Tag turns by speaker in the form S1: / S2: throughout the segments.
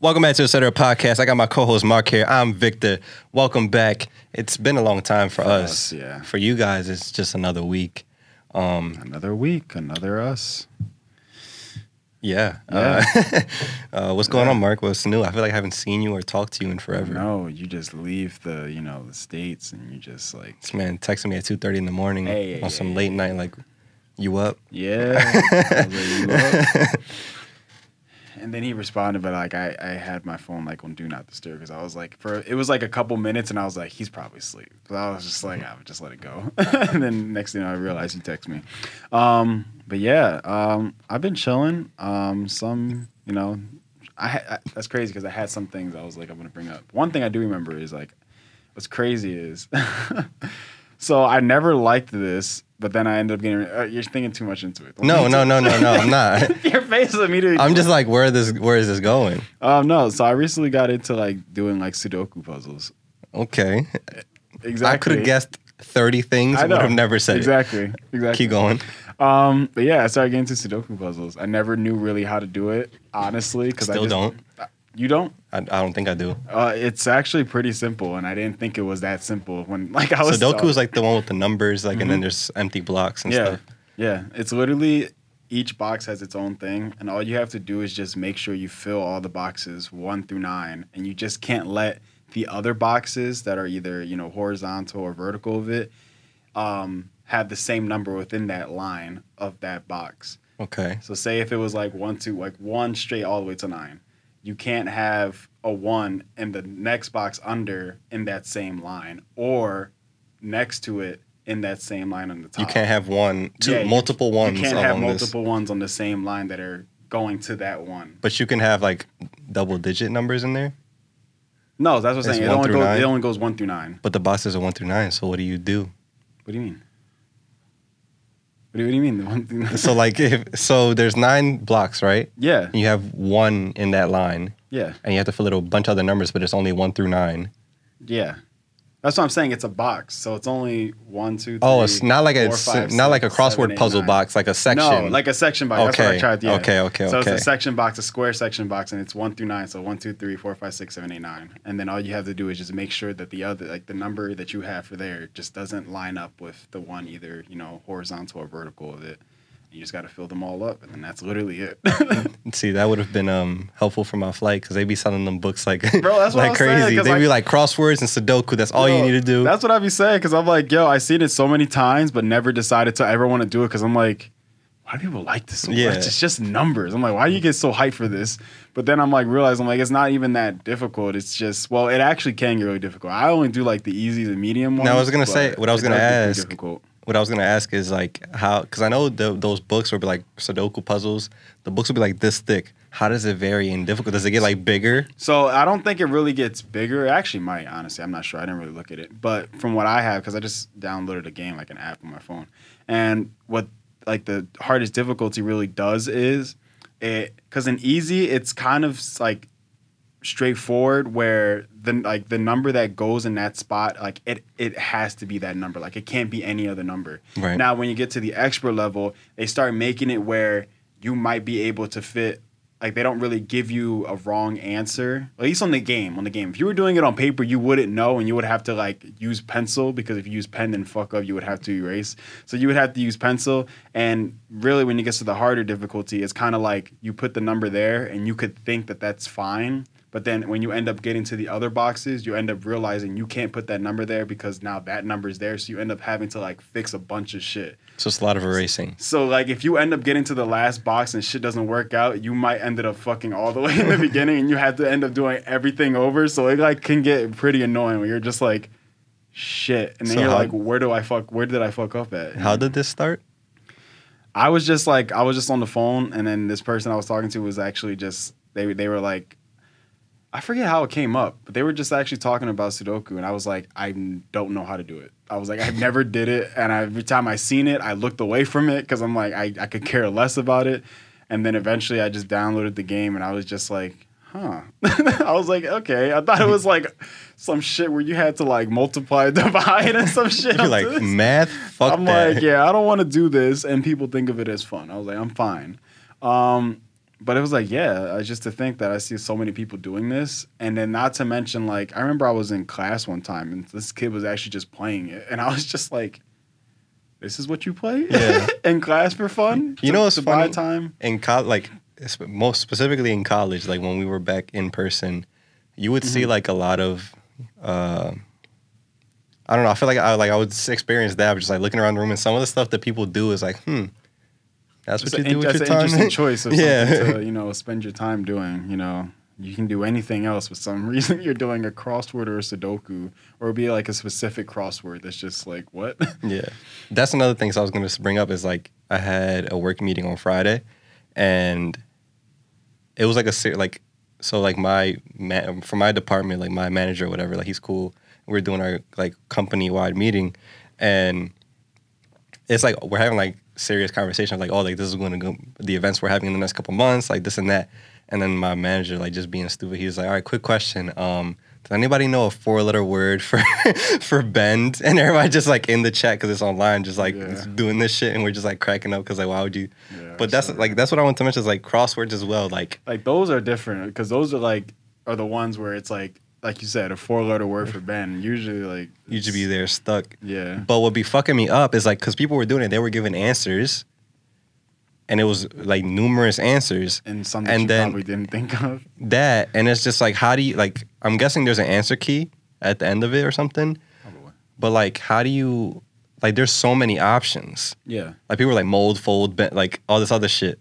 S1: Welcome back to the Etc. Podcast. I got my co-host Mark here. I'm Victor. Welcome back. It's been a long time for, us.
S2: us, yeah.
S1: For you guys, it's just another week. Um,
S2: Another week, another us.
S1: yeah.
S2: Yeah.
S1: Uh, uh, what's going on, Mark? What's new? I feel like I haven't seen you or talked to you in forever.
S2: No, you just leave the, you know, the states, and you just like,
S1: This man texted me at two thirty in the morning
S2: Hey, hey,
S1: on some
S2: hey,
S1: late night, like, you up?
S2: yeah. I was like, "You up?" and then he responded, but like I, I had my phone like on do not disturb because I was like, for it was like a couple minutes, and I was like, he's probably asleep. So I was just like, I would just let it go. and then next thing I realized he texted me. Um, but yeah, um, I've been chilling. Um, some, you know, I, I that's crazy because I had some things I was like I'm gonna bring up. One thing I do remember is like, what's crazy is, so I never liked this, but then I ended up getting. Uh, you're thinking too much into it.
S1: No, no, no, no, no. I'm not.
S2: Your face immediately.
S1: I'm just like, where this? Where is this going?
S2: Um, no. So I recently got into like doing like Sudoku puzzles.
S1: Okay.
S2: Exactly.
S1: I could have guessed thirty things.
S2: I
S1: Would have never said it.
S2: exactly. Exactly.
S1: Keep going.
S2: Um, but yeah, I started getting into Sudoku puzzles. I never knew really how to do it, honestly, because I
S1: Still
S2: just,
S1: don't.
S2: You don't?
S1: I, I don't think I do.
S2: Uh, it's actually pretty simple, and I didn't think it was that simple when like I was.
S1: Sudoku is like the one with the numbers, like, and then
S2: Mhm.
S1: there's empty blocks and
S2: yeah,
S1: stuff.
S2: yeah. It's literally each box has its own thing, and all you have to do is just make sure you fill all the boxes one through nine, and you just can't let the other boxes that are either you know horizontal or vertical of it um, have the same number within that line of that box.
S1: Okay.
S2: So say if it was like one, two, like one straight all the way to nine, you can't have a one in the next box under in that same line or next to it in that same line on the top.
S1: You can't have one, two,
S2: Yeah,
S1: multiple ones
S2: You can't have
S1: along this.
S2: multiple ones on the same line that are going to that one.
S1: But you can have like double digit numbers in there.
S2: No, that's what I'm saying. It only goes. It only goes one through nine.
S1: But the boxes are one through nine. So what do you do?
S2: What do you mean? What do, you mean? The one through?
S1: So like if so, there's nine blocks, right?
S2: yeah,
S1: You have one in that line,
S2: yeah,
S1: and you have to fill out a bunch of other numbers, but it's only one through nine.
S2: yeah. That's what I'm saying. It's a box, so it's only one, two, three.
S1: Oh, it's not like a
S2: four, five,
S1: not like a crossword
S2: seven, eight,
S1: puzzle
S2: nine.
S1: box, like a section.
S2: No, like a section box. That's what I
S1: Okay,
S2: tried. Yeah.
S1: okay, okay,
S2: So
S1: okay.
S2: it's a section box, a square section box, and it's one through nine. So one, two, three, four, five, six, seven, eight, nine. And then all you have to do is just make sure that the other, like the number that you have for there, just doesn't line up with the one either, you know, horizontal or vertical of it. You just got to fill them all up, and then that's literally it.
S1: See, that would have been um helpful for my flight because they'd be selling them books like
S2: Bro, that's what
S1: like
S2: I'm saying,
S1: crazy.
S2: 'cause,
S1: They be
S2: like-
S1: like crosswords and Sudoku. That's all you need to do.
S2: That's what I'd be saying because I'm like, yo, I seen it so many times, but never decided to ever want to do it because I'm like, why do people like this so
S1: Yeah.
S2: much? It's just numbers. I'm like, why do you get so hyped for this? But then I'm like, realizing like it's not even that difficult. It's just, well, it actually can get really difficult. I only do like the easy, the medium ones.
S1: Now, I was gonna say- what I was gonna ask-
S2: Difficult.
S1: What I was gonna ask is like how because I know the, those books would be like Sudoku puzzles. The books would be like this thick. How does it vary in difficult? Does it get like bigger?
S2: So I don't think it really gets bigger. It actually might, honestly. I'm not sure. I didn't really look at it. But from what I have, because I just downloaded a game like an app on my phone, and what like the hardest difficulty really does is it because in easy it's kind of like straightforward where the like the number that goes in that spot like it it has to be that number. Like it can't be any other number.
S1: Right.
S2: now when you get to the expert level they start making it where you might be able to fit like they don't really give you a wrong answer at least on the game on the game. If you were doing it on paper you wouldn't know and you would have to like use pencil because if you use pen and fuck up you would have to erase. So you would have to use pencil. And really when it gets to the harder difficulty it's kind of like you put the number there and you could think that that's fine but then when you end up getting to the other boxes, you end up realizing you can't put that number there because now that number is there. So you end up having to like fix a bunch of shit.
S1: So it's a lot of erasing.
S2: So like if you end up getting to the last box and shit doesn't work out, you might end up fucking all the way in the beginning and you have to end up doing everything over. So it like can get pretty annoying when you're just like shit. And then
S1: So
S2: you're
S1: how-
S2: like, where do I fuck where did I fuck up at?
S1: How did this start?
S2: I was just like I was just on the phone and then this person I was talking to was actually just they they were like I forget how it came up, but they were just actually talking about Sudoku and I was like I don't know how to do it. I was like I never did it and I, every time I seen it I looked away from it cuz I'm like I I could care less about it. And then eventually I just downloaded the game and I was just like Huh. I was like, okay. I thought it was like some shit where you had to like multiply, divide, and some shit.
S1: You're like
S2: just-
S1: math. Fuck
S2: I'm
S1: that.
S2: like, yeah, I don't want to do this, and people think of it as fun. I was like, I'm fine. Um, but it was like, yeah, just to think that I see so many people doing this, and then not to mention like I remember I was in class one time and this kid was actually just playing it, and I was just like, "This is what you play
S1: Yeah.
S2: in class for fun?
S1: You know it's
S2: to
S1: funny?
S2: time?
S1: in college, like most specifically in college, like when we were back in person, you would see
S2: Mhm.
S1: like a lot of, uh, I don't know. I feel like I like I would experience that, just like looking around the room, and some of the stuff that people do is like, hmm, that's what you
S2: an,
S1: do with
S2: that's an interesting choice of
S1: Yeah.
S2: something to you know spend your time doing. You know, you can do anything else, but some reason you're doing a crossword or a Sudoku, or be like a specific crossword that's just like what?
S1: Yeah, that's another thing. So I was going to bring up is like I had a work meeting on Friday, and it was like a like so like my man from my department, like my manager or whatever, like he's cool. We are doing our like company wide meeting, and it's like we're having like serious conversation like oh like this is going to go the events we're having in the next couple months like this and that. And then my manager like just being stupid he was like all right quick question um does anybody know a four letter word for for bend? And everybody just like in the chat because it's online just like
S2: Yeah.
S1: doing this shit and we're just like cracking up because like why would you?
S2: Yeah,
S1: but that's
S2: so-
S1: like that's what i want to mention is like crosswords as well like
S2: like those are different because those are like are the ones where it's like like you said a four letter word for Ben. Usually like
S1: you should be there stuck
S2: Yeah.
S1: But what be fucking me up is like because people were doing it, they were giving answers, and it was like numerous answers.
S2: And some that
S1: And
S2: you
S1: then-
S2: probably didn't think of.
S1: That and it's just like how do you like? I'm guessing there's an answer key at the end of it or something.
S2: Probably.
S1: But like, how do you like? There's so many options.
S2: Yeah.
S1: Like people were like mold, fold, bent, like all this other shit.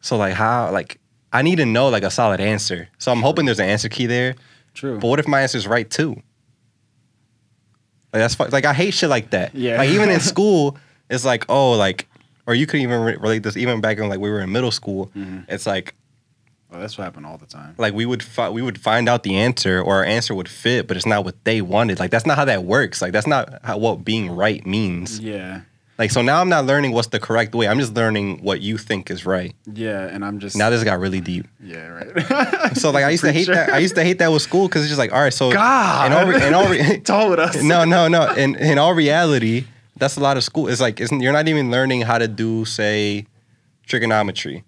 S1: So like how like I need to know like a solid answer. So I'm hoping there's an answer key there.
S2: True.
S1: But what if my answer's right too? Like that's fu- like I hate shit like that.
S2: Yeah.
S1: Like even in school, it's like oh like, or you could even re- relate this even back when like we were in middle school.
S2: Mhm.
S1: It's like
S2: Well, that's what happened all the time.
S1: like we would fi- we would find out the answer or our answer would fit, but it's not what they wanted. Like that's not how that works. Like that's not how, what being right means.
S2: Yeah.
S1: Like so now I'm not learning what's the correct way. I'm just learning what you think is right.
S2: Yeah. And I'm just
S1: Now this got really deep.
S2: Yeah, right.
S1: So like I used to hate that. I used to hate that with school because it's just like all right. So
S2: God.
S1: in all, re- in all re-
S2: told us.
S1: no, no, no. In in all reality, that's a lot of school. It's like isn't you're not even learning how to do say trigonometry.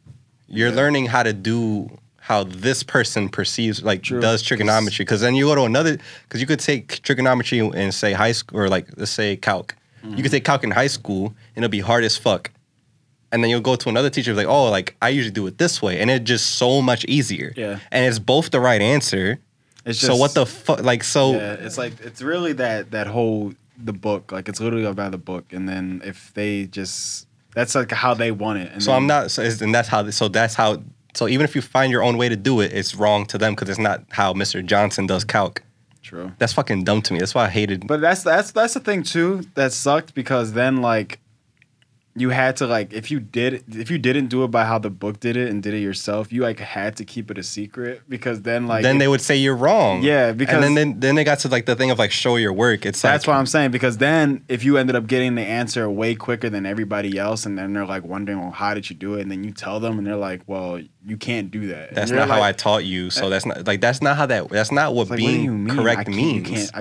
S1: You're
S2: Yeah.
S1: learning how to do how this person perceives like
S2: True.
S1: does trigonometry. Because then you go to another because you could take trigonometry and say high school or like let's say calc. You could take calc in high school and it'll be hard as fuck. And then you'll go to another teacher like, oh, like I usually do it this way, and it's just so much easier.
S2: Yeah.
S1: and it's both the right answer.
S2: It's just,
S1: so what the fuck? Like so.
S2: yeah, it's like it's really that that whole the book. Like it's literally about the book, and then if they just that's like how they want it. And
S1: So
S2: then-
S1: I'm not. So and that's how. So that's how. So even if you find your own way to do it, it's wrong to them because it's not how Mr. Johnson does calc.
S2: True.
S1: That's fucking dumb to me. That's why I hated.
S2: But that's that's that's the thing too that sucked because then like you had to like if you did if you didn't do it by how the book did it and did it yourself, you like had to keep it a secret because then like
S1: then they would say you're wrong.
S2: Yeah, because-
S1: and then, then then they got to like the thing of like show your work. It's like
S2: That's
S1: like,
S2: what I'm saying because then if you ended up getting the answer way quicker than everybody else, and then they're like wondering, well, how did you do it? And then you tell them, and they're like, well, you can't do that.
S1: That's not how I taught you. So eh. that's not like that's not how that. That's not what
S2: like, what
S1: being
S2: you mean?
S1: correct
S2: I can't-
S1: means.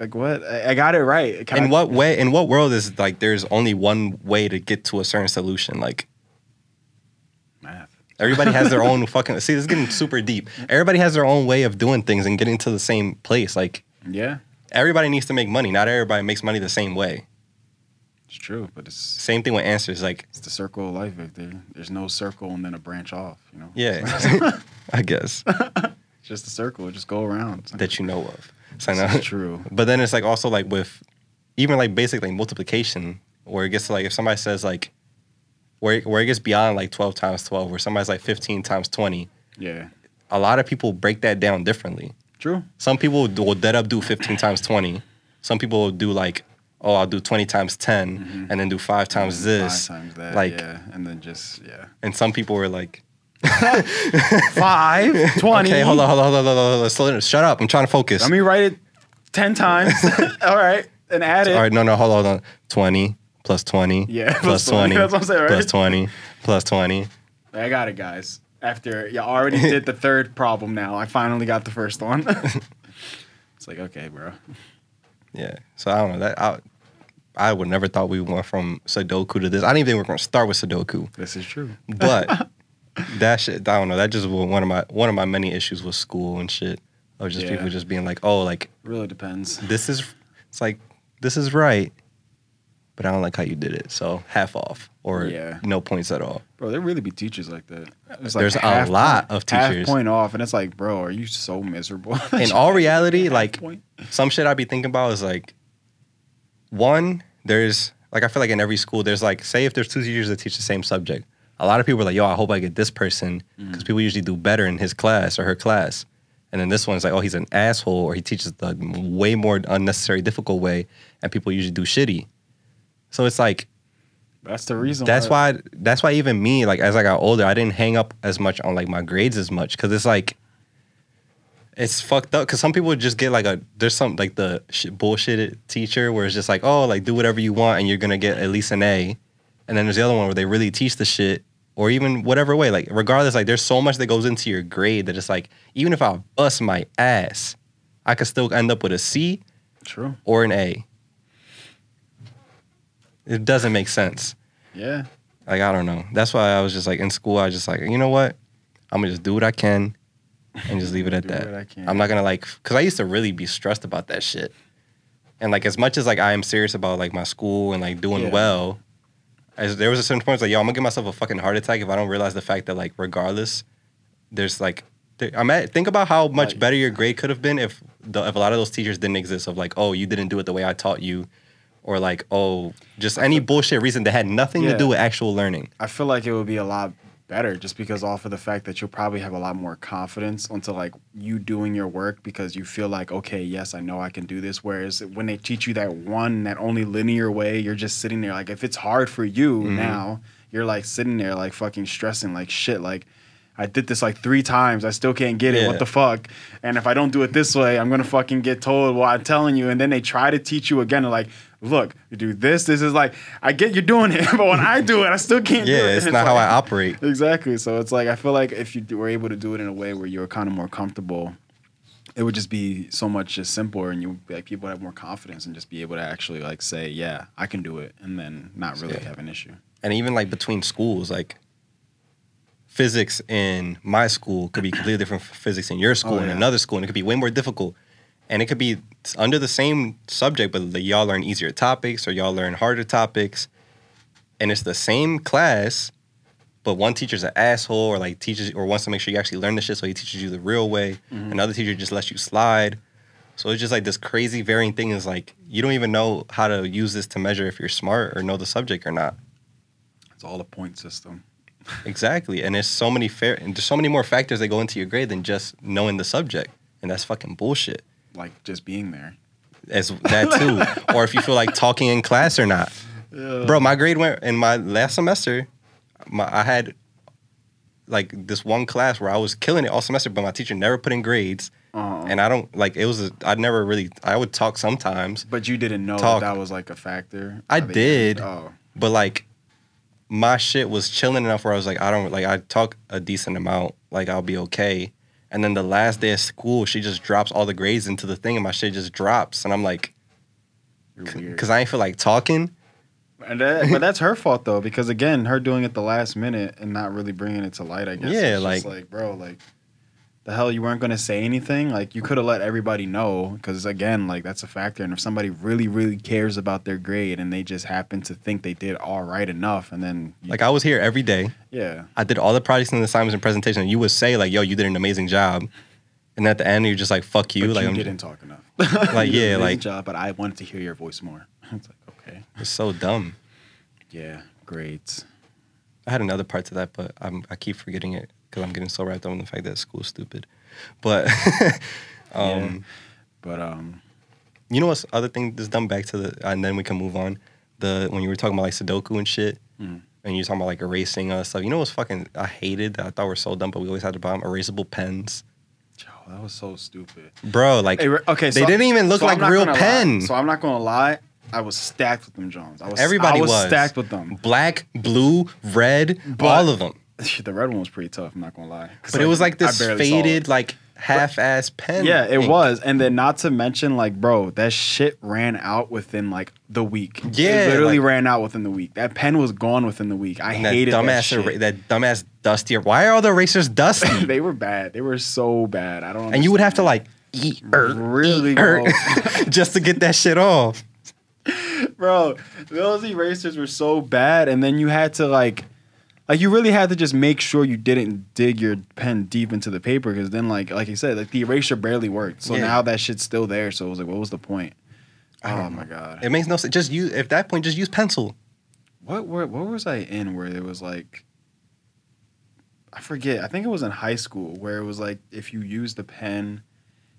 S2: You can't, I, like what? I, I got it right. Can
S1: in
S2: I-
S1: what way? In what world is like there's only one way to get to a certain solution? Like
S2: Math.
S1: Everybody has their own fucking. See, this is getting super deep. Everybody has their own way of doing things and getting to the same place. Like
S2: Yeah,
S1: everybody needs to make money. Not everybody makes money the same way.
S2: it's true, but it's
S1: Same thing with answers. Like
S2: it's the circle of life. Victor. There's no circle and then a branch off. You know.
S1: yeah, I guess
S2: It's just a circle. Just go around.
S1: That you know of. So I
S2: this
S1: know.
S2: true.
S1: But then it's like also like with even like basic like multiplication, where it gets to like if somebody says like where where it gets beyond like twelve times twelve, where somebody's like fifteen times twenty.
S2: Yeah.
S1: A lot of people break that down differently.
S2: True.
S1: Some people will dead up do 15 times 20. Some people will do like, oh, I'll do 20 times 10
S2: Mhm.
S1: and then do five times this.
S2: Five times that.
S1: like-
S2: yeah, and then just yeah.
S1: And some people were like,
S2: Five, 20.
S1: okay, hold on, hold on, hold on, hold on, hold on. Shut up. I'm trying to focus.
S2: Let me write it 10 times. All right. And add it.
S1: All right, no, no, hold on, hold on. 20 plus 20
S2: Yeah,
S1: plus
S2: plus 20.
S1: 20
S2: That's what I'm saying, right?
S1: plus 20 plus 20.
S2: I got it, guys. After you already did the third problem now, I finally got the first one. it's like, okay, bro.
S1: Yeah. So I don't know. That I, I would never thought we went from Sudoku to this. I didn't even think we are going to start with Sudoku.
S2: This is true.
S1: But that shit. I don't know. That just was one of my one of my many issues with school and shit. Of just
S2: Yeah.
S1: people just being like, oh, like
S2: really depends.
S1: this is. It's like this is right, but I don't like how you did it. So half off or
S2: Yeah.
S1: no points at all.
S2: Bro, there really be teachers like that.
S1: There's a lot
S2: point-
S1: of teachers.
S2: Half point off, and it's like, bro, are you so miserable?
S1: In all reality, like
S2: point?
S1: some shit I be thinking about is like one, there's like I feel like in every school there's like say if there's two teachers that teach the same subject. A lot of people are like, yo, I hope I get this person mm. because people usually do better in his class or her class. And then this one's like, oh, he's an asshole or he teaches the way more unnecessary, difficult way, and people usually do shitty. So it's like
S2: that's the reason.
S1: that's why that's why even me like as I got older I didn't hang up as much on like my grades as much because it's like it's fucked up because some people just get like a there's some like the shit, bullshit teacher where it's just like oh like do whatever you want and you're gonna get at least an A and then there's the other one where they really teach the shit or even whatever way like regardless like there's so much that goes into your grade that it's like even if I bust my ass I could still end up with a C
S2: True.
S1: or an A it doesn't make sense
S2: Yeah.
S1: like I don't know. That's why I was just like in school. I was just like, you know what? I'm gonna just do what I can, and just leave it at that.
S2: what I can.
S1: I'm not gonna like, cause I used to really be stressed about that shit. And like as much as like I am serious about like my school and like doing
S2: Yeah.
S1: well, as there was a certain point it's like, yo, I'm gonna give myself a fucking heart attack if I don't realize the fact that like regardless, there's like, there, I'm at, think about how much better your grade could have been if the, if a lot of those teachers didn't exist. Of like, oh, you didn't do it the way I taught you, or like, oh, just any bullshit reason that had nothing to do with actual learning.
S2: I feel like it would be a lot better just because off of the fact that you'll probably have a lot more confidence onto like you doing your work because you feel like okay yes i know i can do this whereas when they teach you that one that only linear way you're just sitting there like if it's hard for you
S1: Mhm.
S2: now you're like sitting there like fucking stressing like shit like I did this like three times. I still can't get it.
S1: Yeah.
S2: What the fuck? And if I don't do it this way, I'm gonna fucking get told. Well, I'm telling you. And then they try to teach you again. Like, look, you do this. This is like, I get you doing it, but when I do it, I still can't. do
S1: Yeah,
S2: it.
S1: it's not how I operate.
S2: Exactly. So it's like I feel like if you were able to do it in a way where you're kind of more comfortable, it would just be so much just simpler, and you like people would have more confidence and just be able to actually like say, yeah, I can do it, and then not really
S1: Yeah.
S2: have an issue.
S1: And even like between schools, like physics in my school could be completely different from physics in your school
S2: Oh,
S1: and
S2: yeah.
S1: another school, and it could be way more difficult. And it could be under the same subject, but like, y'all learn easier topics or y'all learn harder topics. And it's the same class, but one teacher's an asshole or like teaches or wants to make sure you actually learn the shit, so he teaches you the real way.
S2: Mhm.
S1: Another teacher just lets you slide. So it's just like this crazy varying thing is like you don't even know how to use this to measure if you're smart or know the subject or not.
S2: It's all a point system.
S1: Exactly. And there's so many fair and there's so many more factors that go into your grade than just knowing the subject. And that's fucking bullshit.
S2: Like just being there.
S1: As that too. or if you feel like talking in class or not. Bro, my grade went in my last semester, my I had like this one class where I was killing it all semester, but my teacher never put in grades.
S2: Uh,
S1: And I don't like it was a, I never really I would talk sometimes,
S2: but you didn't know
S1: Talk.
S2: that, that was like a factor.
S1: I did.
S2: Oh,
S1: but like my shit was chilling enough where I was like, I don't like I talk a decent amount, like I'll be okay. And then the last day of school, she just drops all the grades into the thing, and my shit just drops, and I'm like, because I ain't feel like talking.
S2: And that, but that's her fault though, because again, her doing it the last minute and not really bringing it to light. I guess.
S1: Yeah, like-
S2: like bro, like the hell, you weren't gonna say anything. Like you could have let everybody know, because again, like that's a factor. And if somebody really, really cares about their grade and they just happen to think they did all right enough, and then you-
S1: Like I was here every day.
S2: yeah,
S1: I did all the projects and assignments and presentation. And you would say like, "Yo, you did an amazing job," and at the end, you're just like, "Fuck you!"
S2: but
S1: like
S2: you
S1: I'm
S2: didn't talk enough.
S1: Like, yeah, like-
S2: job, but I wanted to hear your voice more. it's like okay,
S1: it's so dumb.
S2: yeah, grades.
S1: I had another part to that, but I'm, I keep forgetting it because I'm getting so wrapped up in the fact that school's stupid. But um,
S2: But um,
S1: you know what's other thing that's done back to the, and then we can move on. The when you were talking about like Sudoku and shit,
S2: Mm.
S1: and you were talking about like erasing uh, stuff. You know what's fucking I hated that I thought we were so dumb, but we always had to buy them erasable pens,
S2: oh, that was so stupid.
S1: bro. Like
S2: Hey, okay,
S1: they didn't even look
S2: so
S1: like real
S2: gonna lie.
S1: pens.
S2: So I'm not gonna lie. I was stacked with them Jones. I was
S1: Everybody
S2: I was,
S1: was.
S2: stacked with them.
S1: Black, blue, red,
S2: But-
S1: all of them.
S2: The red one was pretty tough. I'm not gonna lie.
S1: But it was like this
S2: barely saw it.
S1: faded, like half-ass pen.
S2: Yeah, it
S1: ink.
S2: was. And then not to mention, like, bro, that shit ran out within like the week.
S1: Yeah,
S2: it literally
S1: like-
S2: ran out within the week. That pen was gone within the week. I
S1: that
S2: hated that,
S1: dumbass,
S2: shit.
S1: era- that dumbass dustier. Why are all the erasers dusty?
S2: they were bad. They were so bad. I don't. Know.
S1: And you would have to like eat, er,
S2: Really,
S1: eat, er, just to get that shit off.
S2: bro those erasers were so bad and then you had to like like you really had to just make sure you didn't dig your pen deep into the paper because then like like you said like the eraser barely worked so
S1: Yeah.
S2: now that shit's still there so it was like what was the point oh my god
S1: It makes no sense. Just use at that point. Just use pencil.
S2: what, were what was i in where it was like i forget i think it was in high school where it was like if you use the pen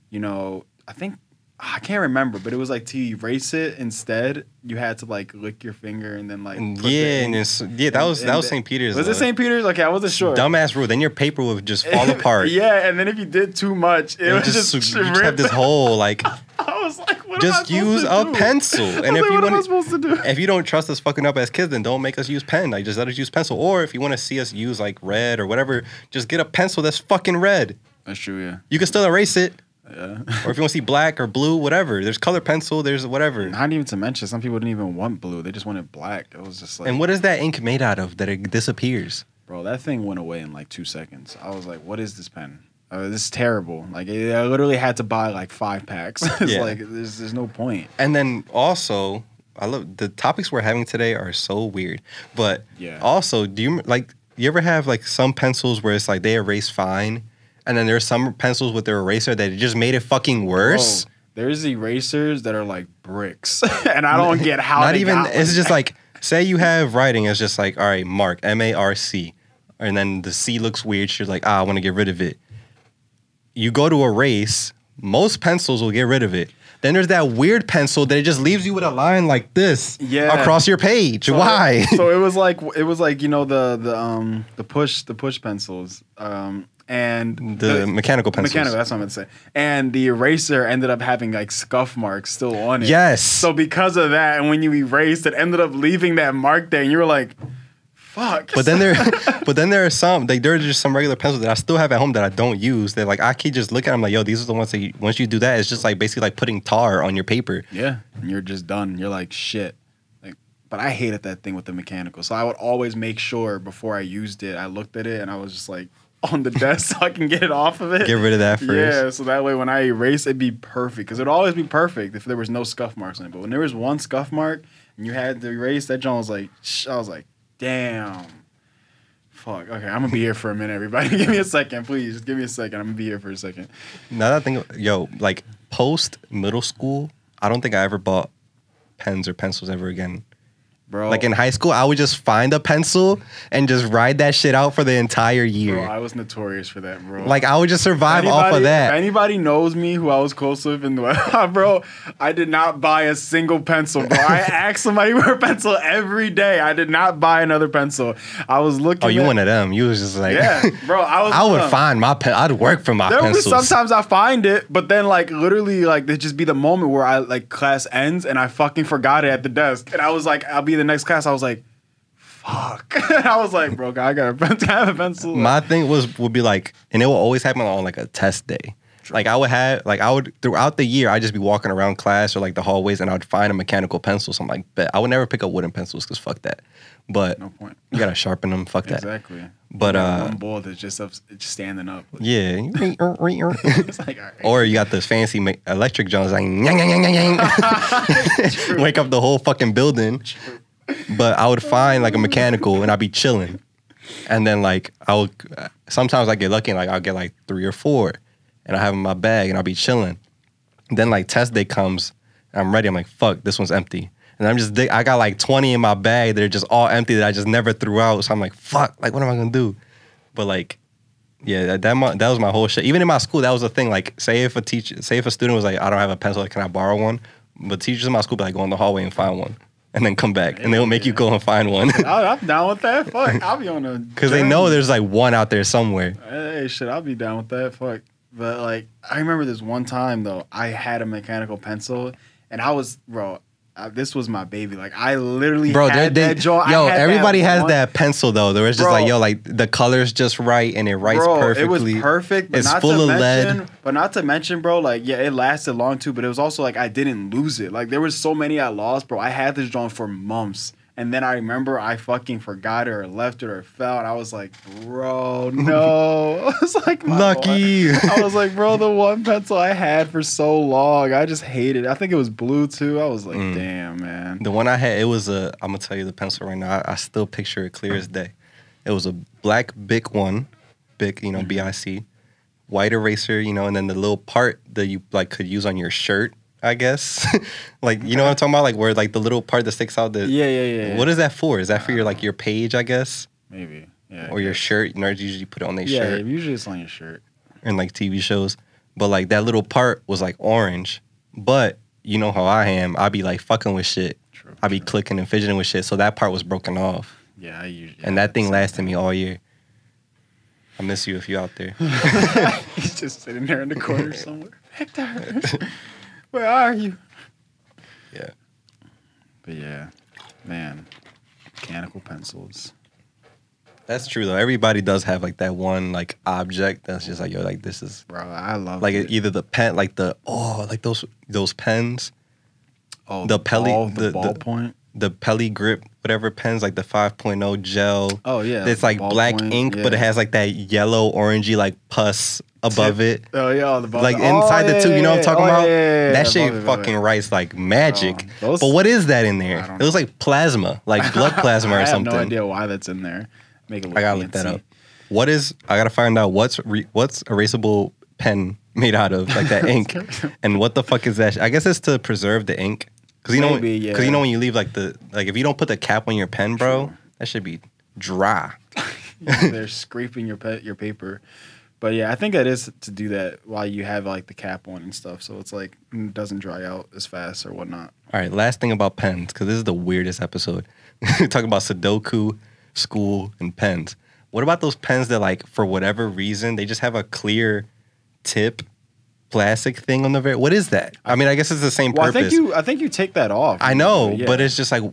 S2: you know i think I can't remember, but it was like to erase it instead, you had to like lick your finger and then like
S1: yeah, and it's, yeah, that was
S2: and
S1: that was St. Peter's.
S2: Was it. St. Peter's? Okay, I wasn't sure.
S1: Dumbass rule. Then your paper would just fall apart.
S2: yeah, and then if you did too much, it
S1: And
S2: would
S1: just,
S2: just,
S1: you just have this whole like
S2: I was like, what
S1: just
S2: am I
S1: use a
S2: do?
S1: pencil.
S2: Was
S1: And if
S2: like,
S1: you
S2: what am I
S1: want
S2: supposed to do?
S1: if you don't trust us fucking up as kids, then don't make us use pen. Like just let us use pencil. Or if you want to see us use like red or whatever, just get a pencil that's fucking red.
S2: That's true, yeah.
S1: You can still erase it.
S2: Yeah.
S1: Or if you want to see black or blue, whatever. There's color pencil, there's whatever.
S2: Not even to mention, some people didn't even want blue; they just wanted black. It was just like,
S1: And what is that ink made out of that it disappears?
S2: bro, that thing went away in like two seconds. I was like, what is this pen? Uh, this is terrible. Like, I literally had to buy like five packs. it's
S1: Yeah.
S2: like, there's, there's no point.
S1: And then also, I love the topics we're having today are so weird. But
S2: Yeah.
S1: also, do you like you ever have like some pencils where it's like they erase fine, and then there's some pencils with their eraser that it just made it fucking worse.
S2: Bro, there's erasers that are like bricks, and I don't get how.
S1: Not even. It's
S2: like
S1: just
S2: that.
S1: like say you have writing. It's just like all right, Mark M A R C, and then the C looks weird. You're like, ah, I want to get rid of it. You go to erase. Most pencils will get rid of it. Then there's that weird pencil that it just leaves you with a line like this
S2: Yeah.
S1: across your page.
S2: So-
S1: Why?
S2: so it was like it was like you know the the um the push the push pencils um and
S1: the, mechanical pencils.
S2: mechanical that's what I'm gonna say and the eraser ended up having like scuff marks still on it.
S1: Yes.
S2: So because of that, and when you erased, it ended up leaving that mark there, and you were like, "Fuck."
S1: But then there, but then there are some like there are just some regular pencils that I still have at home that I don't use. That like I can just look at them like, yo, these are the ones that you, once you do that, it's just like basically like putting tar on your paper.
S2: Yeah, and you're just done. You're like shit. Like, but I hated that thing with the mechanical. So I would always make sure before I used it, I looked at it and I was just like on the desk so I can get it off of it.
S1: Get rid of that first.
S2: Yeah, so that way when I erase, it'd be perfect. Because it'd always be perfect if there was no scuff marks on it. But when there was one scuff mark and you had to erase, that John was like, sh- I was like, damn. Fuck. Okay, I'm gonna be here for a minute, everybody. give me a second, please. Just give me a second. I'm gonna be here for a second.
S1: Now that I think, yo, like post middle school, I don't think I ever bought pens or pencils ever again.
S2: Bro.
S1: Like in high school, I would just find a pencil and just ride that shit out for the entire year.
S2: Bro, I was notorious for that, bro.
S1: like I would just survive off of
S2: If
S1: that.
S2: anybody knows me who I was close with in the world, ah, bro, I did not buy a single pencil, bro. I asked somebody for a pencil every day. I did not buy another pencil. I was looking.
S1: Oh, you
S2: at,
S1: one of them? You was just like,
S2: Yeah, bro. I was.
S1: I would find my pen. I'd work for my
S2: There was
S1: pencils.
S2: sometimes I find it, but then like literally like there just be the moment where I like class ends and I fucking forgot it at the desk, and I was like, I'll be in the next class. I was like, fuck. I was like, bro, I got. I have a pencil.
S1: my thing was would be like, and it will always happen on like a test day. Like I would have, like I would throughout the year, I'd just be walking around class or like the hallways, and I would find a mechanical pencil. So I'm like, bet I would never pick up wooden pencils because fuck that. But
S2: no point.
S1: you gotta sharpen them. Fuck that.
S2: Exactly.
S1: But,
S2: You
S1: uh,
S2: one ball that's just up, just standing up.
S1: Yeah.
S2: Like, right.
S1: or you got this fancy me- electric Jones like yang, yang, yang, yang, yang. wake up the whole fucking building. But I would find like a mechanical and I'd be chilling. And then like I would sometimes I get lucky and like I'll get like three or four and I have 'em in my bag and I'll be chilling. Then like test day comes I'm ready. I'm like, fuck, this one's empty. And I'm just I got like 20 in my bag that are just all empty that I just never threw out. So I'm like, fuck, like what am I gonna do? But like yeah, that that, that was my whole shit. Even in my school, that was the thing. Like, say if a teacher, say if a student was like, I don't have a pencil, like, can I borrow one? But teachers in my school be like, go in the hallway and find one, and then come back, and they'll make you go and find one
S2: I- I'm down with that. Fuck, I'll be on a.
S1: because they know there's like one out there somewhere.
S2: Hey, shit, I'll be down with that. Fuck. But like, I remember this one time though. I had a mechanical pencil, and I was, bro. I, this was my baby. Like, I literally
S1: Bro,
S2: had
S1: they,
S2: that jaw.
S1: Yo,
S2: had that
S1: everybody has
S2: one-
S1: that pencil though. There was just
S2: Bro.
S1: like, yo, like the color's just right and it writes
S2: bro,
S1: perfectly.
S2: It was perfect. But
S1: It's full of
S2: mention,
S1: lead.
S2: But not to mention, bro, like yeah, it lasted long too. But it was also like I didn't lose it. Like there was so many I lost, bro. I had this drawn for months, And then I remember I fucking forgot it or left it or fell. And I was like, bro, no. I was like,
S1: Lucky.
S2: one- I was like, bro, the one pencil I had for so long, I just hated it. I think it was blue too. I was like,
S1: Mm.
S2: damn, man.
S1: The one I had, it was a. I'm gonna tell you the pencil right now. I, I still picture it clear as day. It was a black Bic one, Bic, you know, B-I-C, white eraser, you know, and then the little part that you like could use on your shirt, I guess. like you know what I'm talking about, like where like the little part that sticks out. The
S2: Yeah, yeah, yeah.
S1: what is that for? Is that for your like uh, your page, I guess,
S2: Maybe. Yeah.
S1: or your shirt? Nerds usually put it on their
S2: yeah,
S1: shirt Yeah,
S2: usually it's on your shirt.
S1: in like TV shows. But like that little part was like orange. But you know how I am. I'd be like fucking with shit.
S2: True.
S1: I be
S2: true.
S1: clicking and fidgeting with shit. So that part was broken off.
S2: Yeah, I usually.
S1: and that thing lasted me all year. I miss you if you're out there.
S2: He's just sitting there in the corner somewhere. Victor, where are you?
S1: Yeah.
S2: But yeah, man, mechanical pencils.
S1: That's true though. Everybody does have like that one like object that's just like yo, like this is
S2: Bro, I love
S1: like
S2: it.
S1: either the pen, like the oh, like those those pens,
S2: oh,
S1: the Pelly-
S2: ball,
S1: the-
S2: the,
S1: the-
S2: ballpoint.
S1: The Pelly grip, whatever pens, like the 5.0 gel.
S2: Oh yeah,
S1: it's like black
S2: ballpoint,
S1: ink, but it has like that yellow orangey like pus above
S2: Tip.
S1: it.
S2: Oh yeah, the ball-
S1: Like
S2: oh,
S1: inside the tube, you know what I'm talking
S2: oh,
S1: about?
S2: yeah, yeah, yeah,
S1: that
S2: yeah,
S1: shit
S2: it,
S1: fucking writes like magic.
S2: Oh, those-
S1: but what is that in there? It looks like plasma, like blood plasma or something.
S2: I have no idea why that's in there. Make it look
S1: I gotta look that up. What is? I gotta find out what's re, what's erasable pen made out of, like that ink, and what the fuck is that? I guess it's to preserve the ink, because you know, because
S2: yeah.
S1: you know when you leave like the like if you don't put the cap on your pen, bro,
S2: True.
S1: that should be dry.
S2: They're scraping your pe- your paper. But yeah, I think it is to do that while you have like the cap on and stuff, so it's like it doesn't dry out as fast or whatnot.
S1: All right, last thing about pens, because this is the weirdest episode. Talking about Sudoku, school, and pens. What about those pens that, like, for whatever reason, they just have a clear tip plastic thing on the very? What is that? I mean, I guess it's the same
S2: Well, I think you I think you take that off.
S1: I know,
S2: Yeah.
S1: but it's just like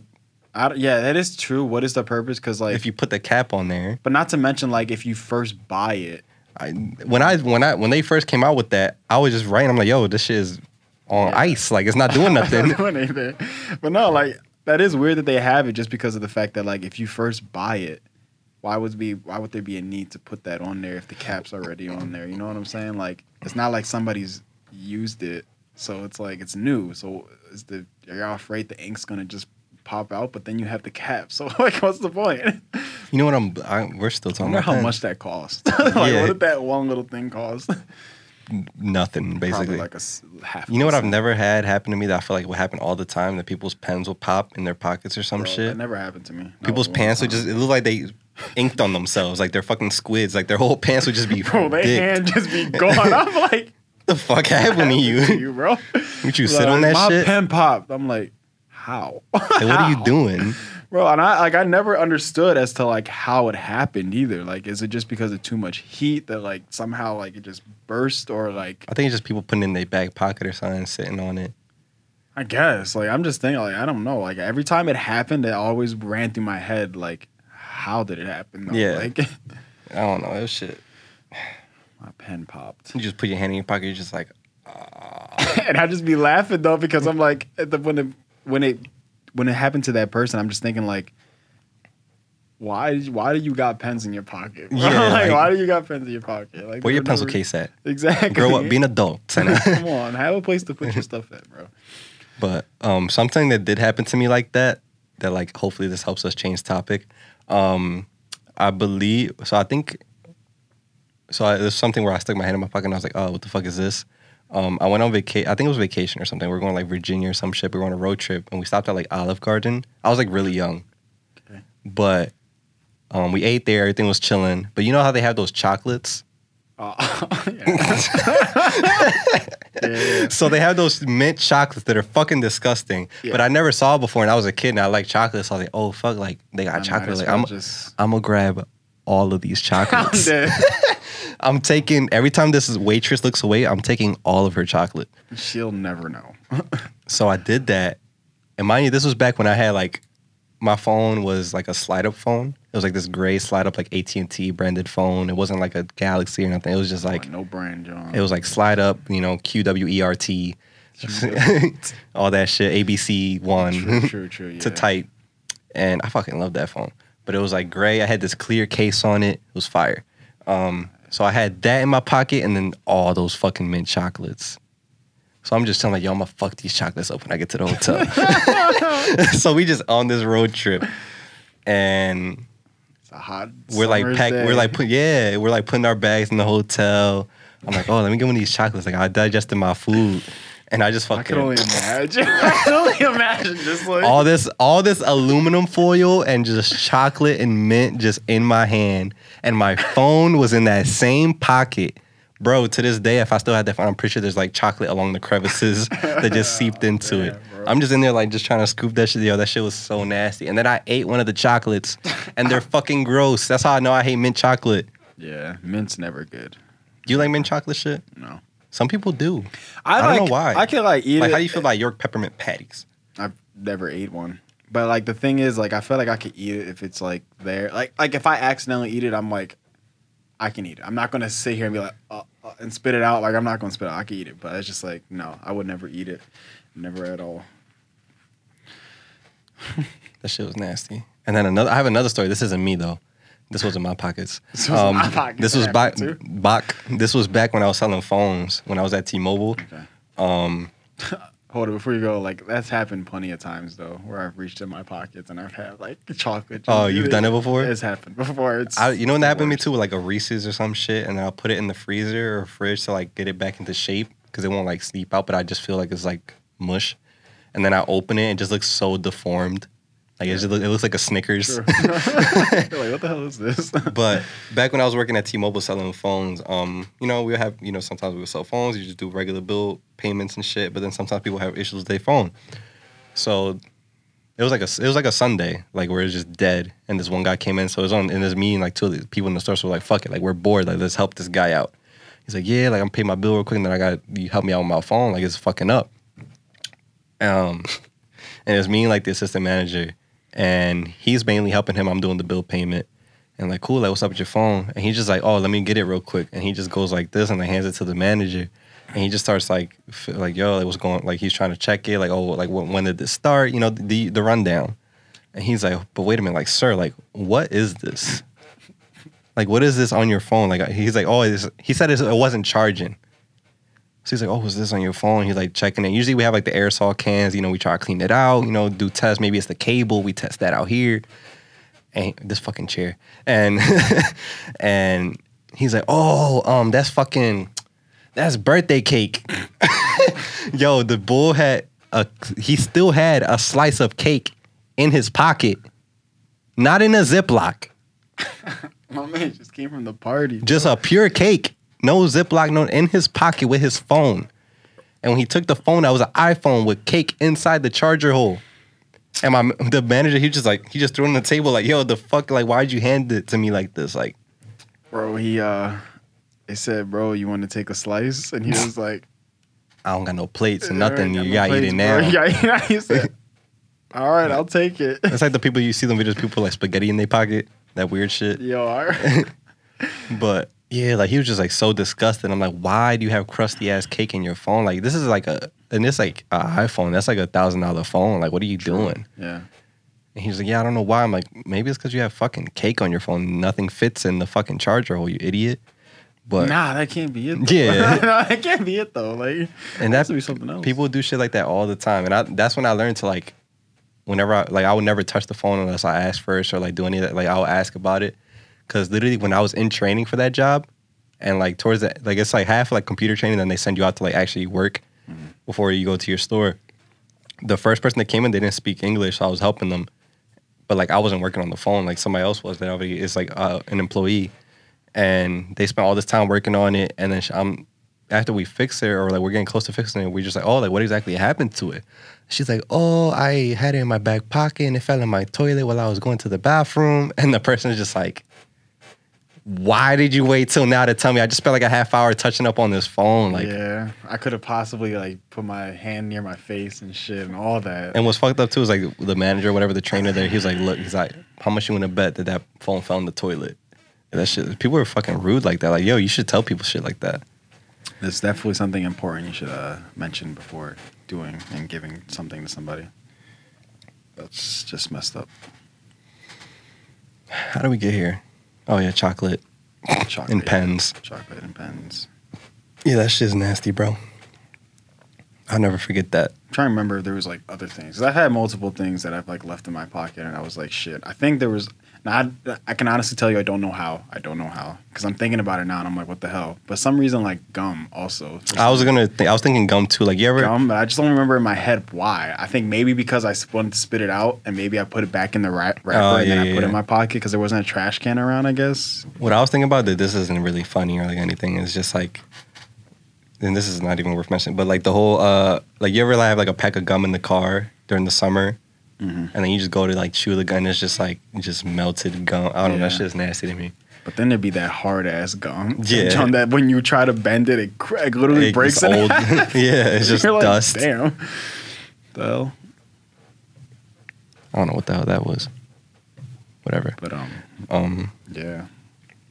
S2: I yeah, that is true. What is the purpose? Because like,
S1: if you put the cap on there.
S2: but not to mention like if you first buy it.
S1: I, when I when I when they first came out with that, I was just writing. I'm like, yo, this shit is on
S2: Yeah.
S1: ice. Like, it's not doing nothing.
S2: Not doing anything. But no, like that is weird that they have it just because of the fact that like if you first buy it, why would be why would there be a need to put that on there if the cap's already on there? You know what I'm saying? Like it's not like somebody's used it, so it's like it's new. So is the are y'all afraid the ink's gonna just pop out? But then you have the cap, so like what's the point?
S1: you know what? I'm. I, we're still
S2: I
S1: talking about
S2: how
S1: pens.
S2: much that cost. like
S1: Yeah.
S2: what did that one little thing cost?
S1: Nothing,
S2: Probably
S1: basically.
S2: like a half.
S1: You know what I've never had happen to me that I feel like would happen all the time that people's pens will pop in their pockets or some
S2: Bro,
S1: shit.
S2: That never happened to me. Not
S1: People's pants would just it looked like they inked on themselves, like they're fucking squids, like their whole pants would just be
S2: Bro, their hand just be gone. I'm like,
S1: the fuck happened to you?
S2: you, bro.
S1: Would you sit on
S2: Like,
S1: that
S2: my
S1: shit?
S2: pen popped. I'm like, how?
S1: Like, what are you doing?
S2: Bro? And I like I never understood as to like how it happened either. Like, is it just because of too much heat that like somehow like it just burst or like
S1: I think it's just people putting it in their back pocket or something, sitting on it.
S2: I guess like I'm just thinking like I don't know. Like every time it happened, it always ran through my head like, how did it happen? though?
S1: Yeah.
S2: like
S1: I don't know. It was shit.
S2: my pen popped.
S1: You just put your hand in your pocket. You're just like,
S2: and I just be laughing though because I'm like at the, when it when it when it happened to that person, I'm just thinking like, why did you, why do you got pens in your pocket? bro?
S1: Yeah,
S2: like,
S1: like-
S2: why do you got pens in your pocket? Like
S1: where your pencil
S2: no-
S1: case at?
S2: Exactly.
S1: Grow up, be an adult.
S2: Come on, have a place to put your stuff at, bro.
S1: But um, something that did happen to me like that, that like hopefully this helps us change topic. Um, I believe so. I think so. I, there's something where I stuck my hand in my pocket and I was like, "Oh, what the fuck is this?" Um, I went on vacation. I think it was vacation or something. We are going like Virginia or some shit. We were on a road trip and we stopped at like Olive Garden. I was like really young,
S2: Okay.
S1: but um, we ate there. Everything was chilling. But you know how they have those chocolates?
S2: Oh, yeah. yeah.
S1: So they have those mint chocolates that are fucking disgusting.
S2: Yeah.
S1: But I never saw before, and I was a kid, and I like chocolate. So I was like, "Oh fuck!" Like they got
S2: I
S1: chocolate. Like I'm,
S2: just.
S1: I'm gonna grab all of these
S2: I'm
S1: chocolates. I'm taking every time this waitress looks away, I'm taking all of her chocolate.
S2: She'll never know.
S1: So I did that, and mind you, this was back when I had like my phone was like a slide up phone. It was like this gray slide up like AT and T branded phone. It wasn't like a Galaxy or nothing. It was just oh, like
S2: no brand, John.
S1: It was like slide up, you know, Q W E R T, all that shit, ABC one
S2: true, true, true. Yeah.
S1: to type. and I fucking love that phone. But it was like gray. I had this clear case on it. It was fire. Um, so I had that in my pocket, and then all those fucking mint chocolates. So I'm just telling like, yo, I'm gonna fuck these chocolates up when I get to the hotel. so we just on this road trip, and
S2: It's a hot.
S1: we're like
S2: summer's
S1: pack,
S2: day.
S1: we're like put, yeah, we're like putting our bags in the hotel. I'm like, oh, let me get one of these chocolates. Like I digested my food, and I just fucking.
S2: I can only imagine. I can only imagine just like
S1: all this all this aluminum foil and just chocolate and mint just in my hand, and my phone was in that same pocket. Bro, to this day, if I still had that phone, I'm pretty sure there's like chocolate along the crevices that just seeped oh, into it.
S2: Bro.
S1: I'm just in there like just trying to scoop that shit. Yo, that shit was so nasty. And then I ate one of the chocolates, and they're fucking gross. That's how I know I hate mint chocolate.
S2: Yeah, mint's never good.
S1: Do you like mint chocolate shit?
S2: No,
S1: Some people do.
S2: I,
S1: I don't
S2: like,
S1: know why.
S2: I can like eat
S1: Like,
S2: it.
S1: how do you feel about York peppermint patties?
S2: I've never ate one. But like the thing is, like I feel like I could eat it if it's like there. Like like if I accidentally eat it, I'm like, I can eat it. I'm not gonna sit here and be like uh, uh, and spit it out. Like I'm not gonna spit it. out. I can eat it, but it's just like no, I would never eat it, never at all.
S1: That shit was nasty. And then another, I have another story. This isn't me though. This was in my pockets. Um,
S2: This was in my pockets.
S1: This was back, back. This was back when I was selling phones. When I was at T-Mobile.
S2: Okay.
S1: Um,
S2: Hold it before you go. Like that's happened plenty of times though, where I've reached in my pockets and I've had like chocolate.
S1: Oh, you've done it before?
S2: It's happened before. It's
S1: I, you know when that happened to me too, with like a Reese's or some shit, and then I'll put it in the freezer or fridge to like get it back into shape because it won't like sleep out. But I just feel like it's like mush, and then I open it and it just looks so deformed. Like it, just look, it looks like a Snickers.
S2: Sure. Like, what the hell is this?
S1: But back when I was working at T-Mobile selling phones, um, you know, we have, you know, sometimes we would sell phones. You just do regular bill payments and shit. But then sometimes people have issues with their phone. So it was like a it was like a Sunday, like where it's just dead. And this one guy came in, so it was on in this meeting. Like two of the people in the store so were like, "Fuck it, like we're bored. Like let's help this guy out." He's like, "Yeah, like I'm paying my bill real quick, and then I got you help me out with my phone. Like it's fucking up." Um, and it was me and like the assistant manager, and he's mainly helping him. I'm doing the bill payment. And like, cool, like, what's up with your phone? And he's just like, oh, let me get it real quick. And he just goes like this and like hands it to the manager. And he just starts like, like, yo, like, what's going? Like, he's trying to check it. Like, oh, like, when, did this start? You know, the the rundown. And he's like, but wait a minute, like, sir, like, what is this? Like, what is this on your phone? Like, he's like, oh, he said it wasn't charging. So he's like, oh, is this on your phone? He's like checking it. Usually we have like the aerosol cans. You know, we try to clean it out. You know, do tests. Maybe it's the cable. We test that out here. And this fucking chair. And and he's like, oh, um, that's fucking, that's birthday cake. Yo, the bull had a. He still had a slice of cake in his pocket, not in a Ziploc.
S2: My man just came from the party.
S1: just a pure cake, no Ziploc, no in his pocket with his phone. And when he took the phone, that was an iPhone with cake inside the charger hole. And my the manager, he just like he just threw it on the table like, yo, the fuck, like, why'd you hand it to me like this? Like,
S2: Bro, he uh they said, bro, you want to take a slice? And he was like,
S1: I don't got no plates and nothing. You
S2: got
S1: gotta
S2: no
S1: eat it now.
S2: bro." You gotta eat it now. He said, all right, I'll take it.
S1: It's like the people you see them videos, people like spaghetti in their pocket, that weird shit.
S2: Yo, all right.
S1: But yeah, like he was just like so disgusted. I'm like, why do you have crusty ass cake in your phone? Like this is like a and it's like an iPhone. That's like a thousand dollar phone. Like what are you doing?
S2: Yeah.
S1: And he's like, yeah, I don't know why. I'm like, maybe it's because you have fucking cake on your phone. Nothing fits in the fucking charger hole, you idiot. But
S2: nah, that can't be it. Though.
S1: Yeah.
S2: no, that can't be it though. Like,
S1: and
S2: that's be something else.
S1: people do shit like that all the time. And I, that's when I learned to like, whenever I like, I would never touch the phone unless I asked first or like do any of that. Like I'll ask about it, because literally when I was in training for that job, and like towards the like it's like half like computer training, then they send you out to like actually work before you go to your store. The first person that came in, they didn't speak English, so I was helping them. But like I wasn't working on the phone, like somebody else was. That already is like uh, an employee, and they spent all this time working on it. And then I'm after we fix it or like we're getting close to fixing it, we just like, oh, like what exactly happened to it? She's like, oh, I had it in my back pocket and it fell in my toilet while I was going to the bathroom. And the person is just like, why did you wait till now to tell me? I just spent like a half hour touching up on this phone, like.
S2: yeah, I could have possibly like put my hand near my face and shit and all that.
S1: And what's fucked up too is like the manager, whatever the trainer there, he was like, look, he's like, how much you want to bet that that phone fell in the toilet? And that shit, people are fucking rude like that. Like, yo, you should tell people shit like that.
S2: It's definitely something important you should uh, mention before doing and giving something to somebody. That's just messed up.
S1: How do we get here? Oh yeah, chocolate
S2: Chocolate
S1: and pens.
S2: Chocolate and pens.
S1: Yeah, that shit's nasty, bro. I'll never forget that.
S2: I'm trying to remember if there was like other things. 'Cause I've had multiple things that I've like left in my pocket, and I was like, shit. I think there was. Now I, I can honestly tell you, I don't know how. I don't know how because I'm thinking about it now, and I'm like, what the hell? But some reason, like gum, also.
S1: I was gonna. Think, I was thinking gum too. Like you ever?
S2: gum, but I just don't remember in my head why. I think maybe because I wanted to spit it out, and maybe I put it back in the ra- wrapper,
S1: Oh,
S2: and then
S1: yeah,
S2: I
S1: yeah,
S2: put it in my pocket because there wasn't a trash can around. I guess.
S1: What I was thinking about that this isn't really funny or like anything. It's just like, and this is not even worth mentioning. But like the whole, uh like you ever like, have like a pack of gum in the car during the summer,
S2: Mhm.
S1: and then you just go to like chew the gun. It's just like just melted gum. I don't know. That
S2: Yeah.
S1: shit's nasty to me.
S2: But then there'd be that hard ass gum.
S1: Yeah.
S2: John, that when you try to bend it, it, it literally
S1: It-
S2: breaks in
S1: old. yeah, it's just
S2: You're like,
S1: dust.
S2: Damn. The hell?
S1: I don't know what the hell that was. Whatever.
S2: But um,
S1: Um,
S2: yeah.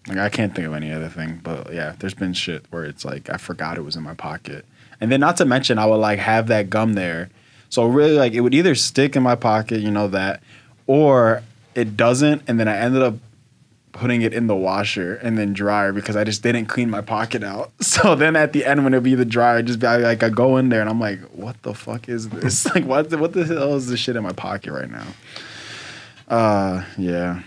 S2: Like I can't think of any other thing, but yeah, there's been shit where it's like I forgot it was in my pocket, and then not to mention I would like have that gum there, so really like it would either stick in my pocket, you know that, or it doesn't, and then I ended up putting it in the washer and then dryer because I just didn't clean my pocket out. So then at the end when it'd be the dryer, just be like I go in there and I'm like, what the fuck is this? like what the, what the hell is this shit in my pocket right now? Uh yeah.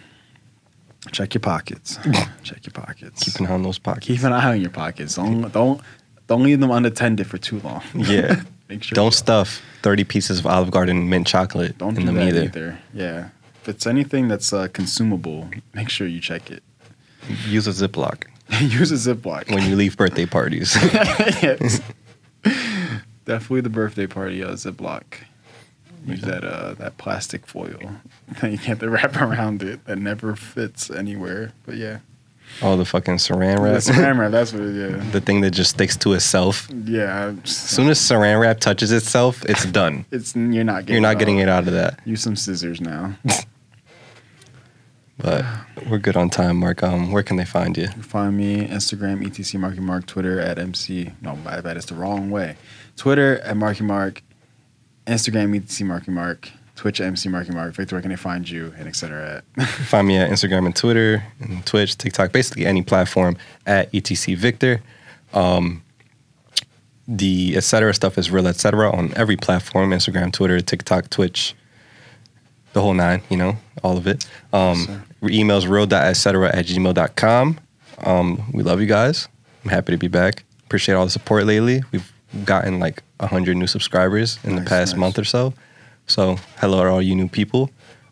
S2: Check your pockets. Check your pockets.
S1: keep an eye on those pockets.
S2: Keep an eye on your pockets. Don't don't don't leave them unattended for too long.
S1: Yeah.
S2: Make sure
S1: Don't stuff thirty pieces of Olive Garden mint chocolate
S2: don't
S1: in
S2: do
S1: them
S2: that
S1: either.
S2: either. Yeah. If it's anything that's uh, consumable, make sure you check it.
S1: Use a Ziploc
S2: Use a Ziploc.
S1: when you leave birthday parties.
S2: yes. Definitely the birthday party uh, Ziploc. Use that uh, that plastic foil that you get the wrap around it that never fits anywhere. But yeah,
S1: All the fucking saran wrap.
S2: that's saran wrap. That's what. It, yeah,
S1: the thing that just sticks to itself.
S2: yeah.
S1: As soon as saran wrap touches itself, it's done.
S2: It's you're not getting.
S1: You're not getting it out of that.
S2: Use some scissors now.
S1: But we're good on time, Mark. Um, where can they find you?
S2: You can find me Instagram etc Marky Mark, Twitter at MC. No, I bet it's the wrong way. Twitter at Marky Mark, Instagram etc Marky Mark, Twitch at MC Marky Mark. Victor, where can they find you and etc. At
S1: Find me at Instagram and Twitter and Twitch, TikTok, basically any platform at etc Victor. Um, the etc stuff is real etc on every platform: Instagram, Twitter, TikTok, Twitch, the whole nine. You know, all of it. Um,
S2: Yes,
S1: emails real.etc at gmail.com. Um, we love you guys. I'm happy to be back. Appreciate all the support lately. We've gotten like 100 new subscribers in the past
S2: nice.
S1: month or so. So, hello to all you new people.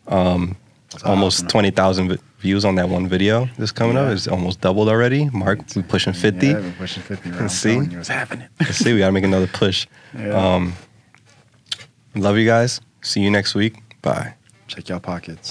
S1: Um, almost
S2: awesome.
S1: 20,000 vi- views on that one video that's coming up.
S2: Yeah.
S1: It's almost doubled already. Mark, we pushing 50.
S2: Yeah, we're pushing 50 right? I'm
S1: See?
S2: you, it's happening.
S1: Let's see, we got to make another push.
S2: Yeah.
S1: Um, love you guys. See you next week. Bye.
S2: Check y'all pockets.